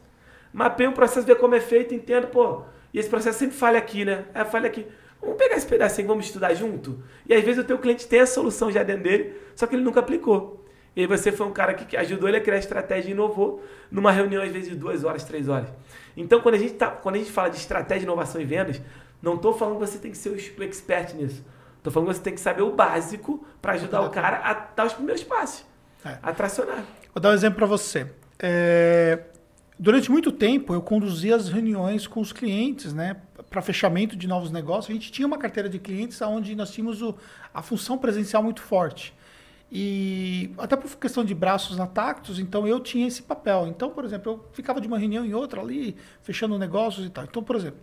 Mapeia um processo, ver como é feito, entenda, pô, e esse processo sempre falha aqui, né? É, falha aqui. Vamos pegar esse pedacinho, vamos estudar junto? E às vezes o teu cliente tem a solução já dentro dele, só que ele nunca aplicou. E aí você foi um cara que ajudou ele a criar estratégia e inovou numa reunião, às vezes, de duas horas, três horas. Então, quando a gente, tá, quando a gente fala de estratégia, inovação e vendas, não estou falando que você tem que ser o expert nisso. Estou falando que você tem que saber o básico para ajudar o cara a dar os primeiros passos, é. a tracionar. Vou dar um exemplo para você. É, durante muito tempo, eu conduzia as reuniões com os clientes, né? Para fechamento de novos negócios. A gente tinha uma carteira de clientes onde nós tínhamos o, a função presencial muito forte. E até por questão de braços intactos, então eu tinha esse papel. Então, por exemplo, eu ficava de uma reunião em outra ali, fechando negócios e tal. Então, por exemplo,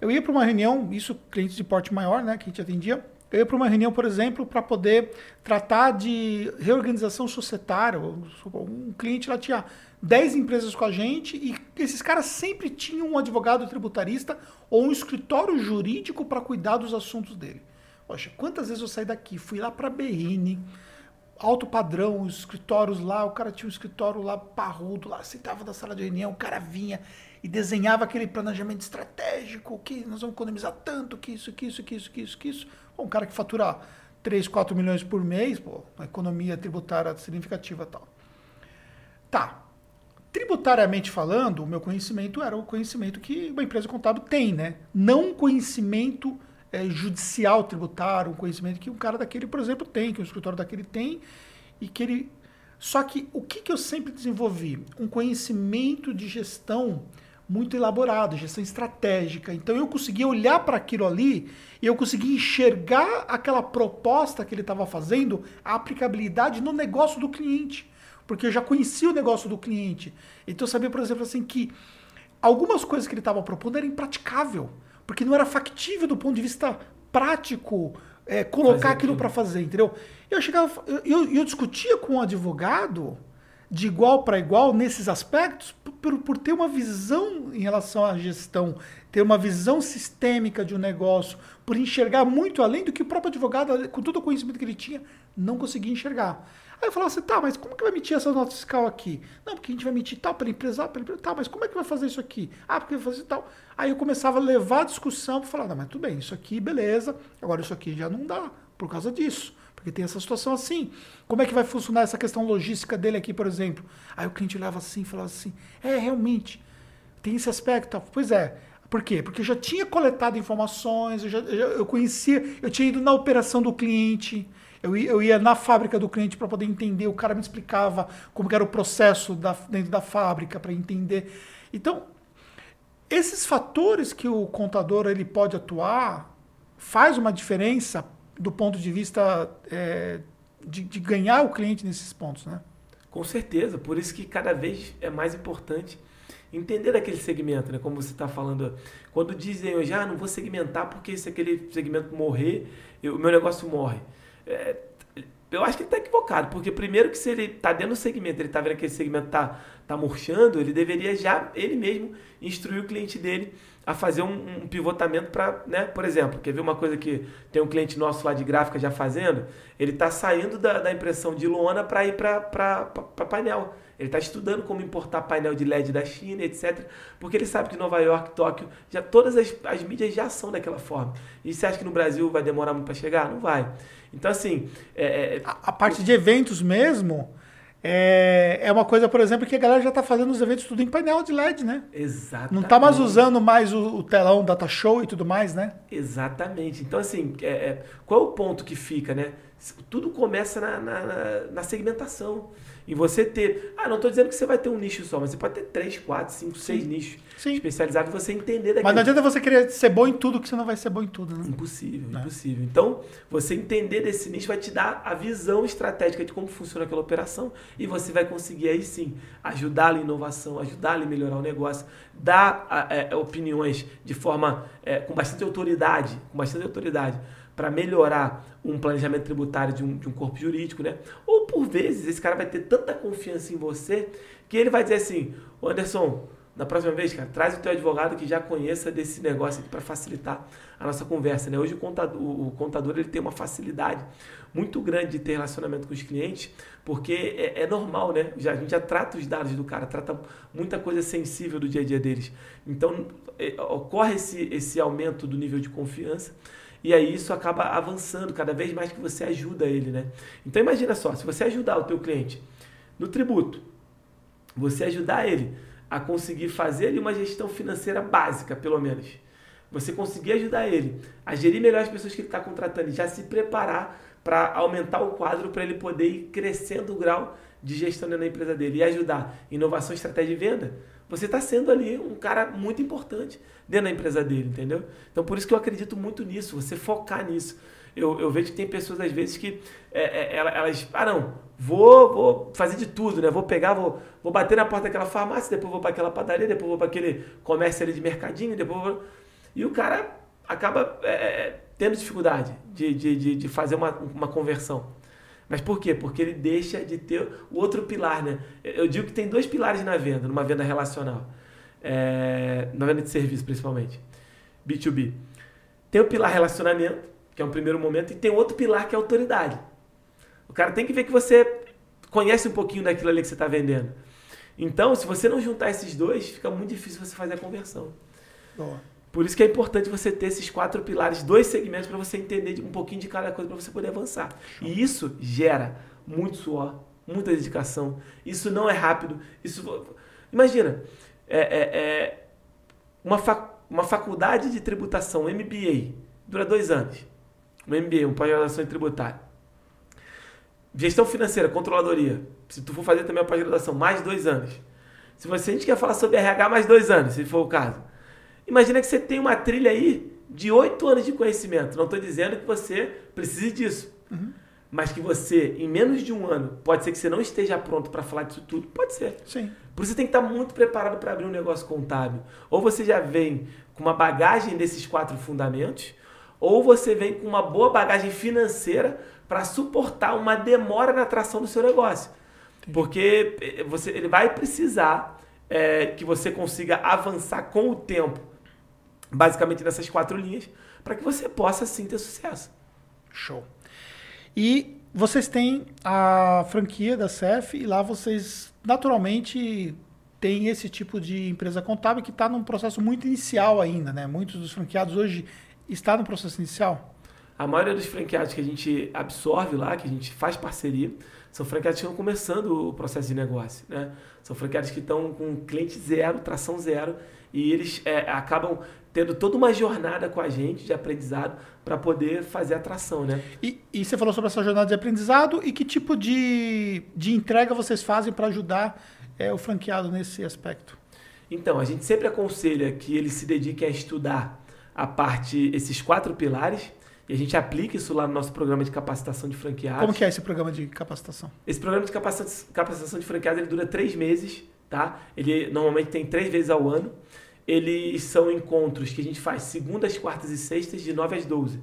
eu ia para uma reunião, isso clientes de porte maior, né, que a gente atendia, eu ia para uma reunião, por exemplo, para poder tratar de reorganização societária. Um cliente lá tinha 10 empresas com a gente e esses caras sempre tinham um advogado tributarista ou um escritório jurídico para cuidar dos assuntos dele. Poxa, quantas vezes eu saí daqui, fui lá para Berrine, alto padrão, os escritórios lá, o cara tinha um escritório lá parrudo, lá sentava na sala de reunião, o cara vinha e desenhava aquele planejamento estratégico, que nós vamos economizar tanto, que isso, que isso, que isso, que isso, que isso. Bom, um cara que fatura 3, 4 milhões por mês, pô, uma economia tributária significativa tal. Tá. Tributariamente falando, o meu conhecimento era o conhecimento que uma empresa contábil tem, né? Não conhecimento é, judicial tributário, um conhecimento que um cara daquele, por exemplo, tem, que o escritório daquele tem, e que ele. Só que o que, que eu sempre desenvolvi? Um conhecimento de gestão muito elaborado, gestão estratégica. Então eu conseguia olhar para aquilo ali e eu conseguia enxergar aquela proposta que ele estava fazendo, a aplicabilidade no negócio do cliente. Porque eu já conhecia o negócio do cliente. Então eu sabia, por exemplo, assim, que algumas coisas que ele estava propondo eram impraticável porque não era factível do ponto de vista prático é, colocar aquilo para fazer, entendeu? Eu chegava, eu, eu discutia com um advogado de igual para igual nesses aspectos por, por ter uma visão em relação à gestão, ter uma visão sistêmica de um negócio, por enxergar muito além do que o próprio advogado, com todo o conhecimento que ele tinha, não conseguia enxergar. Aí eu falava assim, tá, mas como que vai emitir essa nota fiscal aqui? Não, porque a gente vai emitir tal pela empresa, pela empresa, tá, mas como é que vai fazer isso aqui? Ah, porque vai fazer tal. Aí eu começava a levar a discussão para falar, não, mas tudo bem, isso aqui, beleza, agora isso aqui já não dá, por causa disso. Porque tem essa situação assim. Como é que vai funcionar essa questão logística dele aqui, por exemplo? Aí o cliente olhava assim falava assim, é, realmente, tem esse aspecto. Pois é, por quê? Porque eu já tinha coletado informações, eu, já, eu conhecia, eu tinha ido na operação do cliente, eu ia, eu ia na fábrica do cliente para poder entender, o cara me explicava como era o processo da, dentro da fábrica para entender. Então, esses fatores que o contador ele pode atuar faz uma diferença do ponto de vista é, de, de, ganhar o cliente nesses pontos, né? Com certeza, por isso que cada vez é mais importante entender daquele segmento, né? Como você está falando, quando dizem hoje, ah, não vou segmentar porque se aquele segmento morrer, o meu negócio morre. É, eu acho que ele está equivocado, porque primeiro que se ele está dentro do segmento, ele está vendo que aquele segmento está tá murchando, ele deveria já, ele mesmo, instruir o cliente dele a fazer um, um pivotamento para, né? Por exemplo, quer ver uma coisa que tem um cliente nosso lá de gráfica já fazendo? Ele está saindo da, da, impressão de lona para ir para painel. Ele está estudando como importar painel de LED da China, etc. Porque ele sabe que Nova York, Tóquio, já todas as, as mídias já são daquela forma. E você acha que no Brasil vai demorar muito para chegar? Não vai. Então, assim. É, é, a, a parte de eventos mesmo é, é uma coisa, por exemplo, que a galera já está fazendo os eventos tudo em painel de LED, né? Exatamente. Não está mais usando mais o, o, telão data show e tudo mais, né? Exatamente. Então, assim, é, é, qual é o ponto que fica, né? Tudo começa na, na, na segmentação. E você ter. Ah, não estou dizendo que você vai ter um nicho só, mas você pode ter três, quatro, cinco, seis Sim. nichos Sim. especializados e você entender daquilo. Mas não adianta você querer ser bom em tudo que você não vai ser bom em tudo, né? Impossível, é. impossível. Então, você entender desse nicho vai te dar a visão estratégica de como funciona aquela operação e você vai conseguir aí sim ajudá-lo em inovação, ajudá-lo em melhorar o negócio, dar é, opiniões de forma é, com bastante autoridade, com bastante autoridade para melhorar um planejamento tributário de um, de um corpo jurídico, né? Ou por vezes esse cara vai ter tanta confiança em você que ele vai dizer assim, Anderson, na próxima vez, cara, traz o teu advogado que já conheça desse negócio aqui para facilitar a nossa conversa, né? Hoje o contador, o contador ele tem uma facilidade muito grande de ter relacionamento com os clientes, porque é, é, normal, né? Já, a gente já trata os dados do cara, trata muita coisa sensível do dia a dia deles. Então, é, ocorre esse, esse aumento do nível de confiança e aí isso acaba avançando cada vez mais que você ajuda ele, né? Então imagina só, se você ajudar o teu cliente no tributo, você ajudar ele a conseguir fazer ali uma gestão financeira básica, pelo menos. Você conseguir ajudar ele a gerir melhor as pessoas que ele está contratando e já se preparar para aumentar o quadro para ele poder ir crescendo o grau de gestão na empresa dele e ajudar inovação, estratégia de venda você está sendo ali um cara muito importante dentro da empresa dele, entendeu? Então, por isso que eu acredito muito nisso, você focar nisso. Eu, eu vejo que tem pessoas, às vezes, que é, é, elas, ah, não, vou, vou fazer de tudo, né? Vou pegar, vou, vou bater na porta daquela farmácia, depois vou para aquela padaria, depois vou para aquele comércio ali de mercadinho, depois vou... E o cara acaba é, é tendo dificuldade de, de, de, de fazer uma, uma conversão. Mas por quê? Porque ele deixa de ter o outro pilar, né? Eu digo que tem dois pilares na venda, numa venda relacional. É, na venda de serviço, principalmente. B2B. Tem o pilar relacionamento, que é um primeiro momento, e tem outro pilar que é autoridade. O cara tem que ver que você conhece um pouquinho daquilo ali que você está vendendo. Então, se você não juntar esses dois, fica muito difícil você fazer a conversão. Boa. Por isso que é importante você ter esses quatro pilares, dois segmentos, para você entender um pouquinho de cada coisa, para você poder avançar. E isso gera muito suor, muita dedicação. Isso não é rápido. Isso, imagina, é, é, é uma, uma faculdade de tributação, MBA, dura dois anos. Um MBA, um pós-graduação em tributário. Gestão financeira, controladoria. Se tu for fazer também a pós-graduação, mais dois anos. Se você a gente quer falar sobre RH, mais dois anos, se for o caso. Imagina que você tem uma trilha aí de oito anos de conhecimento. Não estou dizendo que você precise disso. Uhum. Mas que você, em menos de um ano, pode ser que você não esteja pronto para falar disso tudo. Pode ser. Sim. Por isso você tem que estar muito preparado para abrir um negócio contábil. Ou você já vem com uma bagagem desses quatro fundamentos, ou você vem com uma boa bagagem financeira para suportar uma demora na atração do seu negócio. Entendi. Porque eh, você, ele vai precisar é, que você consiga avançar com o tempo basicamente nessas quatro linhas, para que você possa sim ter sucesso. Show. E vocês têm a franquia da CEF e lá vocês naturalmente têm esse tipo de empresa contábil que está num processo muito inicial ainda, né? Muitos dos franqueados hoje estão no processo inicial. A maioria dos franqueados que a gente absorve lá, que a gente faz parceria, são franqueados que estão começando o processo de negócio, né? São franqueados que estão com cliente zero, tração zero, e eles é, acabam tendo toda uma jornada com a gente de aprendizado para poder fazer a tração, né? E, e, você falou sobre essa jornada de aprendizado e que tipo de, de entrega vocês fazem para ajudar é, o franqueado nesse aspecto? Então, a gente sempre aconselha que ele se dedique a estudar a parte, esses quatro pilares, e a gente aplica isso lá no nosso programa de capacitação de franqueados. Como que é esse programa de capacitação? Esse programa de capacitação de franqueados ele dura três meses, tá? Ele normalmente tem três vezes ao ano eles são encontros que a gente faz segundas, quartas e sextas, de 9 às 12.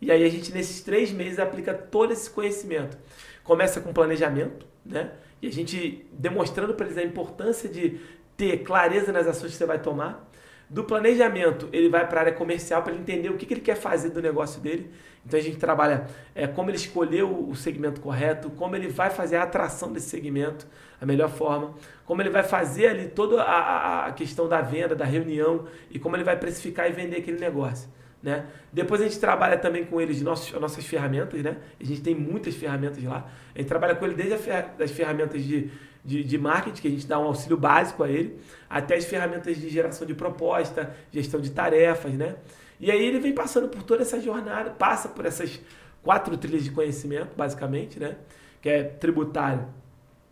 E aí a gente, nesses três meses, aplica todo esse conhecimento. Começa com planejamento, né? E a gente demonstrando para eles a importância de ter clareza nas ações que você vai tomar. Do planejamento, ele vai para a área comercial para entender o que, que, ele quer fazer do negócio dele. Então a gente trabalha é, como ele escolheu o segmento correto, como ele vai fazer a atração desse segmento, a melhor forma, como ele vai fazer ali toda a, a questão da venda, da reunião e como ele vai precificar e vender aquele negócio. Né? Depois a gente trabalha também com eles nossos, nossas ferramentas, né? A gente tem muitas ferramentas lá. A gente trabalha com ele desde as ferramentas de, de, de, marketing, que a gente dá um auxílio básico a ele, até as ferramentas de geração de proposta, gestão de tarefas, né? E aí ele vem passando por toda essa jornada, passa por essas quatro trilhas de conhecimento, basicamente, né? Que é tributário,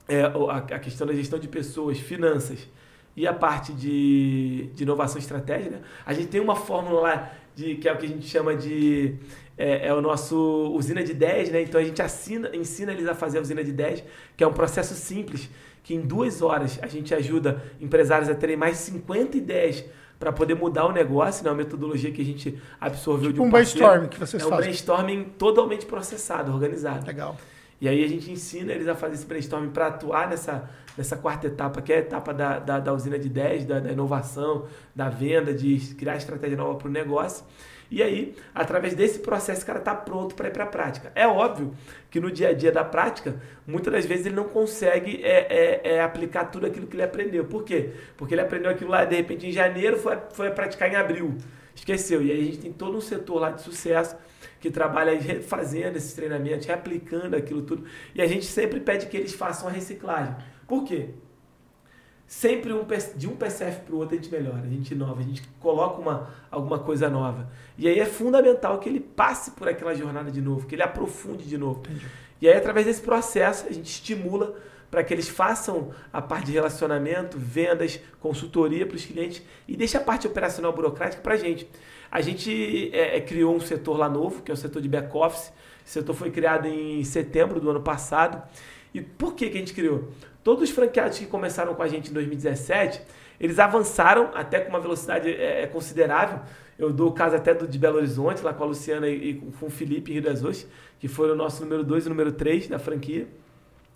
é, a questão da gestão de pessoas, finanças e a parte de, de inovação estratégica. Né? A gente tem uma fórmula lá de, que é o que a gente chama de. É, é, o nosso usina de 10, né? Então a gente assina, ensina eles a fazer a usina de 10, que é um processo simples, que em duas horas a gente ajuda empresários a terem mais 50 ideias para poder mudar o negócio, né? Uma metodologia que a gente absorveu tipo de um, um brainstorming que vocês é fazem. É um brainstorming totalmente processado, organizado. Legal. E aí a gente ensina eles a fazer esse brainstorming para atuar nessa, nessa quarta etapa, que é a etapa da, da, da usina de 10, da, da inovação, da venda, de criar estratégia nova para o negócio. E aí, através desse processo, o cara está pronto para ir para a prática. É óbvio que no dia a dia da prática, muitas das vezes ele não consegue é, é, é, aplicar tudo aquilo que ele aprendeu. Por quê? Porque ele aprendeu aquilo lá, de repente, em janeiro, foi, foi praticar em abril. Esqueceu. E aí a gente tem todo um setor lá de sucesso que trabalha [laughs] fazendo esses treinamentos, reaplicando aquilo tudo. E a gente sempre pede que eles façam a reciclagem. Por quê? Sempre um, de um PCF para o outro a gente melhora, a gente inova, a gente coloca uma, alguma coisa nova. E aí é fundamental que ele passe por aquela jornada de novo, que ele aprofunde de novo. Entendi. E aí, através desse processo, a gente estimula para que eles façam a parte de relacionamento, vendas, consultoria para os clientes e deixe a parte operacional burocrática para a gente. A gente é, é, criou um setor lá novo, que é o setor de back-office. Esse setor foi criado em setembro do ano passado. E por que, que a gente criou? Todos os franqueados que começaram com a gente em 2017, eles avançaram até com uma velocidade é, é, considerável. Eu dou o caso até do, de Belo Horizonte, lá com a Luciana e, e com o Felipe Rio das Ostras, que foram o nosso número 2 e número 3 da franquia.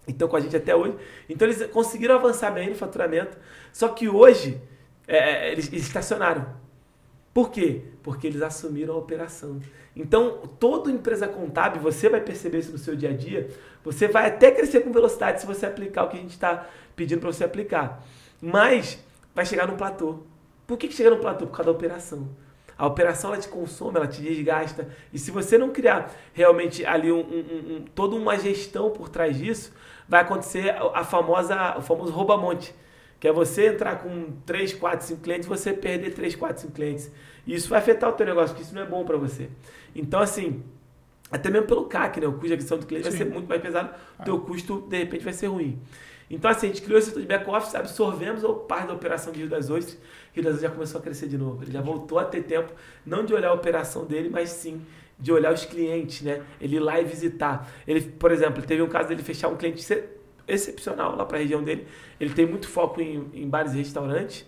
Então, com a gente até hoje. Então, eles conseguiram avançar bem no faturamento. Só que hoje, é, é eles, eles estacionaram. Por quê? Porque eles assumiram a operação. Então, toda empresa contábil, você vai perceber isso no seu dia a dia, você vai até crescer com velocidade se você aplicar o que a gente está pedindo para você aplicar. Mas vai chegar num platô. Por que, que chega num platô? Por causa da operação. A operação ela te consome, ela te desgasta. E se você não criar realmente ali um, um, um, toda uma gestão por trás disso, vai acontecer a famosa, o famoso rouba-monte. Que é você entrar com 3, 4, 5 clientes você perder 3, 4, 5 clientes. E isso vai afetar o teu negócio, porque isso não é bom para você. Então, assim, até mesmo pelo CAC, né? O custo de aquisição do cliente Sim. vai ser muito mais pesado, o teu custo, de repente, vai ser ruim. Então, assim, a gente criou esse setor de back-office, absorvemos o parte da operação de Rio das Ostras, Rio das Ostras já começou a crescer de novo. Ele já voltou a ter tempo, não de olhar a operação dele, mas sim de olhar os clientes, né? Ele ir lá e visitar. Ele, por exemplo, teve um caso dele fechar um cliente excepcional lá para a região dele. Ele tem muito foco em, em bares e restaurantes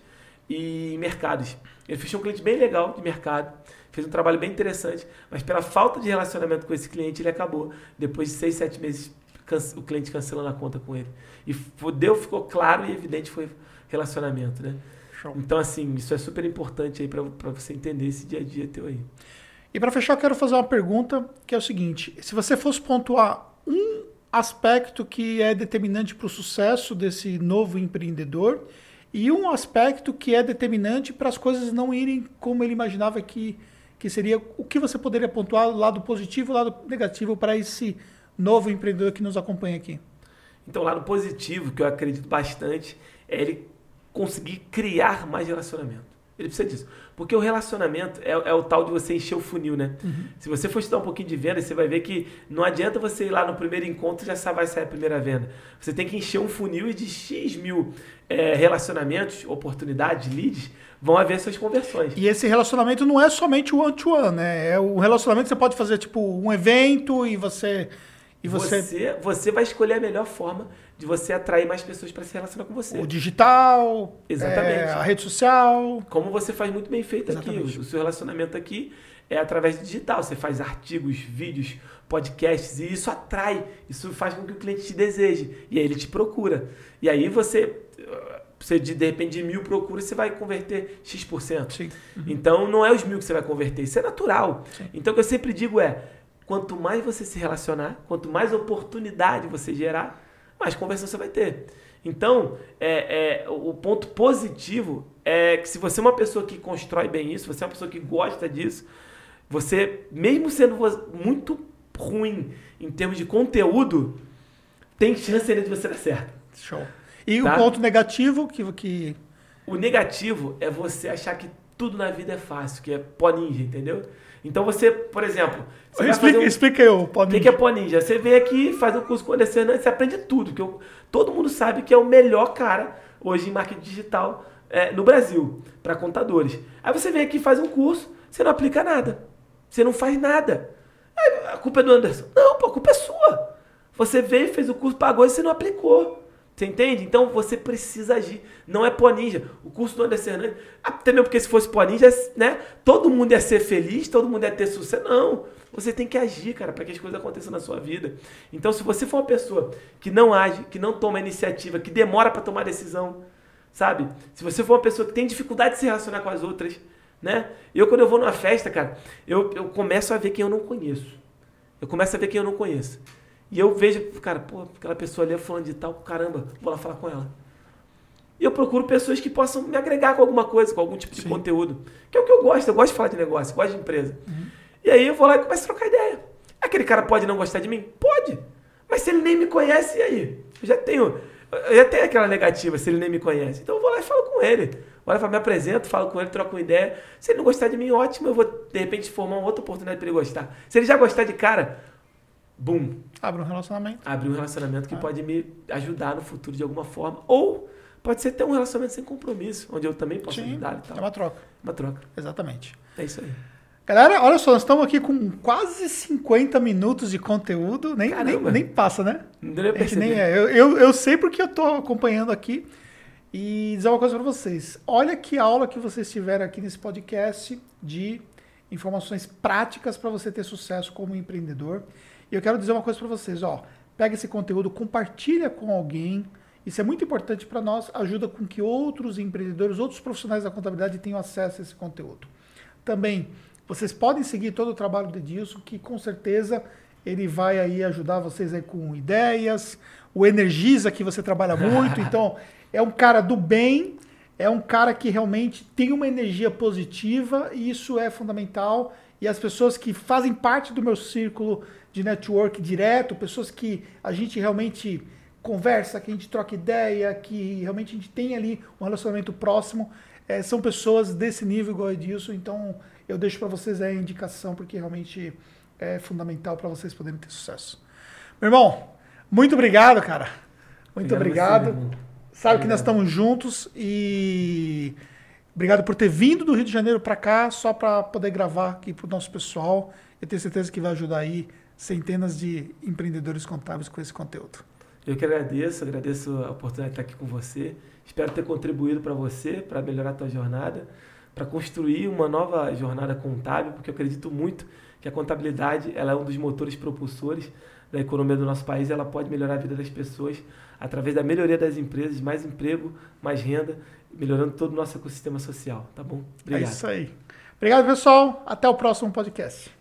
e em mercados. Ele fechou um cliente bem legal de mercado, fez um trabalho bem interessante, mas pela falta de relacionamento com esse cliente, ele acabou, depois de seis, sete meses, o cliente cancelando a conta com ele. E deu, ficou claro e evidente foi relacionamento, né? Show. Então, assim, isso é super importante aí para você entender esse dia a dia teu aí. E para fechar, eu quero fazer uma pergunta que é o seguinte: se você fosse pontuar um aspecto que é determinante para o sucesso desse novo empreendedor e um aspecto que é determinante para as coisas não irem como ele imaginava que, que seria. O que você poderia pontuar, lado positivo e lado negativo para esse novo empreendedor que nos acompanha aqui? Então, lado positivo, que eu acredito bastante, é ele conseguir criar mais relacionamento. Ele precisa disso. Porque o relacionamento é, é, o tal de você encher o funil, né? Uhum. Se você for estudar um pouquinho de venda, você vai ver que não adianta você ir lá no primeiro encontro e já vai sair a primeira venda. Você tem que encher um funil e de X mil é, relacionamentos, oportunidades, leads, vão haver suas conversões. E esse relacionamento não é somente o one-to-one, -one, né? É o relacionamento que você pode fazer, tipo, um evento e você E você... você, você vai escolher a melhor forma de você atrair mais pessoas para se relacionar com você. O digital, Exatamente. é, a rede social. Como você faz muito bem feito Exatamente. aqui. O, seu relacionamento aqui é através do digital. Você faz artigos, vídeos, podcasts e isso atrai. Isso faz com que o cliente te deseje. E aí ele te procura. E aí você, você de, de repente, de mil procuras, você vai converter X%. Sim. Então não é os mil que você vai converter, isso é natural. Sim. Então o que eu sempre digo é: quanto mais você se relacionar, quanto mais oportunidade você gerar, mais conversão você vai ter. Então, é, é, o ponto positivo é que se você é uma pessoa que constrói bem isso, você é uma pessoa que gosta disso, você, mesmo sendo muito ruim em termos de conteúdo, tem chance ainda de você dar certo. Show. E Tá. o ponto negativo que, que O negativo é você achar que tudo na vida é fácil, que é pó ninja, entendeu? Então você, por exemplo, você explica, um- explica aí, o O pode que, que é pó ninja? Você vem aqui, faz um curso com o Anderson Hernandes, você aprende tudo. Que eu- todo mundo sabe que é o melhor cara hoje em marketing digital é, no Brasil, para contadores. Aí você vem aqui, faz um curso, você não aplica nada. Você não faz nada. Aí, a culpa é do Anderson. Não, pô, a culpa é sua. Você veio, fez o curso, pagou e você não aplicou. Você entende? Então você precisa agir. Não é pó ninja. O curso do Anderson Hernandes, até mesmo porque se fosse pó ninja, né? Todo mundo ia ser feliz, todo mundo ia ter sucesso. Não. Você tem que agir, cara, para que as coisas aconteçam na sua vida. Então, se você for uma pessoa que não age, que não toma iniciativa, que demora para tomar decisão, sabe? Se você for uma pessoa que tem dificuldade de se relacionar com as outras, né? Eu, quando eu vou numa festa, cara, eu, eu começo a ver quem eu não conheço. Eu começo a ver quem eu não conheço. E eu vejo, cara, pô, aquela pessoa ali é falando de tal, caramba, vou lá falar com ela. E eu procuro pessoas que possam me agregar com alguma coisa, com algum tipo de Sim. conteúdo. Que é o que eu gosto, eu gosto de falar de negócio, gosto de empresa. E aí eu vou lá e começo a trocar ideia. Aquele cara pode não gostar de mim? Pode. Mas se ele nem me conhece, e aí? Eu já tenho, eu já tenho aquela negativa, se ele nem me conhece. Então eu vou lá e falo com ele. Vou lá e falo, me apresento, falo com ele, troco uma ideia. Se ele não gostar de mim, ótimo, eu vou de repente formar uma outra oportunidade para ele gostar. Se ele já gostar de cara, bum, abre um relacionamento. abrir um relacionamento que Ah. pode me ajudar no futuro de alguma forma. Ou pode ser ter um relacionamento sem compromisso, onde eu também posso Sim, ajudar e tal. é uma troca. Uma troca. Exatamente. É isso aí. Galera, olha só, nós estamos aqui com quase 50 minutos de conteúdo. Nem, nem, Caramba. nem passa, né? Não deu É que nem é. Eu, eu, eu sei porque eu tô acompanhando aqui. E dizer uma coisa para vocês. Olha que aula que vocês tiveram aqui nesse podcast de informações práticas para você ter sucesso como empreendedor. E eu quero dizer uma coisa para vocês, ó. Pega esse conteúdo, compartilha com alguém. Isso é muito importante para nós, ajuda com que outros empreendedores, outros profissionais da contabilidade tenham acesso a esse conteúdo. Também, vocês podem seguir todo o trabalho do Edilson, que com certeza ele vai aí ajudar vocês aí com ideias. O Energiza, que você trabalha muito. [laughs] Então, é um cara do bem, é um cara que realmente tem uma energia positiva e isso é fundamental. E as pessoas que fazem parte do meu círculo de network direto, pessoas que a gente realmente conversa, que a gente troca ideia, que realmente a gente tem ali um relacionamento próximo, eh, são pessoas desse nível igual a Edilson. Então, eu deixo para vocês a indicação, porque realmente é fundamental para vocês poderem ter sucesso. Meu irmão, muito obrigado, cara. Muito obrigado. a você. Sabe que nós Obrigado. estamos juntos e obrigado por ter vindo do Rio de Janeiro para cá só para poder gravar aqui para o nosso pessoal. Eu tenho certeza que vai ajudar aí centenas de empreendedores contábeis com esse conteúdo. Eu que agradeço, agradeço a oportunidade de estar aqui com você. Espero ter contribuído para você, para melhorar a tua jornada, para construir uma nova jornada contábil, porque eu acredito muito que a contabilidade ela é um dos motores propulsores da economia do nosso país. Ela pode melhorar a vida das pessoas através da melhoria das empresas, mais emprego, mais renda, melhorando todo o nosso ecossistema social, tá bom? É Obrigado. isso aí. Obrigado, pessoal. Até o próximo podcast.